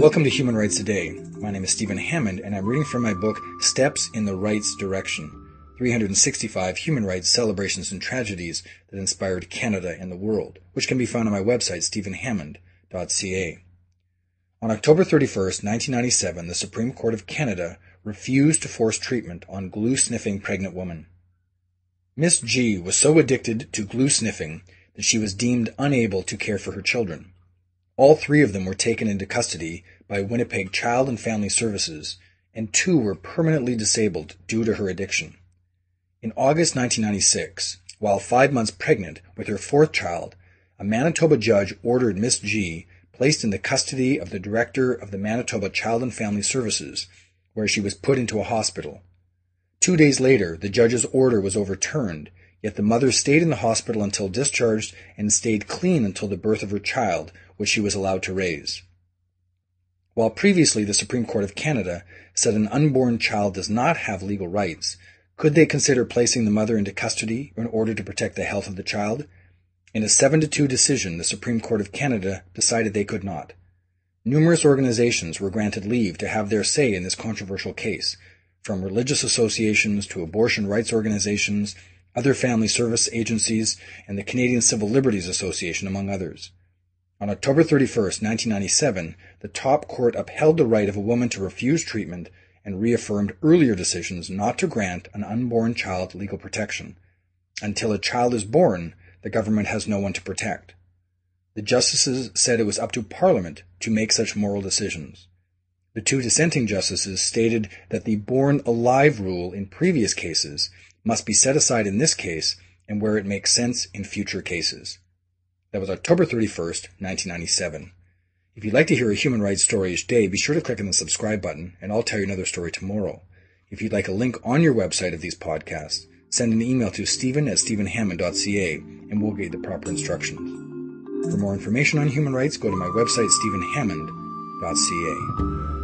Welcome to Human Rights Today. My name is Stephen Hammond, and I'm reading from my book Steps in the Rights Direction 365 Human Rights Celebrations and Tragedies that Inspired Canada and the World, which can be found on my website, stephenhammond.ca. On October 31, 1997, the Supreme Court of Canada refused to force treatment on glue sniffing pregnant woman. Miss G was so addicted to glue sniffing that she was deemed unable to care for her children. All three of them were taken into custody by Winnipeg Child and Family Services, and two were permanently disabled due to her addiction. In August 1996, while five months pregnant with her fourth child, a Manitoba judge ordered Miss G placed in the custody of the director of the Manitoba Child and Family Services, where she was put into a hospital. Two days later, the judge's order was overturned, yet the mother stayed in the hospital until discharged and stayed clean until the birth of her child, which she was allowed to raise. While previously the Supreme Court of Canada said an unborn child does not have legal rights, could they consider placing the mother into custody in order to protect the health of the child? In a 7 to 2 decision, the Supreme Court of Canada decided they could not. Numerous organizations were granted leave to have their say in this controversial case, from religious associations to abortion rights organizations, other family service agencies, and the Canadian Civil Liberties Association, among others. On October 31, 1997, the top court upheld the right of a woman to refuse treatment and reaffirmed earlier decisions not to grant an unborn child legal protection. Until a child is born, the government has no one to protect. The justices said it was up to Parliament to make such moral decisions. The two dissenting justices stated that the born alive rule in previous cases must be set aside in this case and where it makes sense in future cases. That was October 31st, 1997. If you'd like to hear a human rights story each day, be sure to click on the subscribe button, and I'll tell you another story tomorrow. If you'd like a link on your website of these podcasts, send an email to stephen at stephenhammond.ca, and we'll get you the proper instructions. For more information on human rights, go to my website, stephenhammond.ca.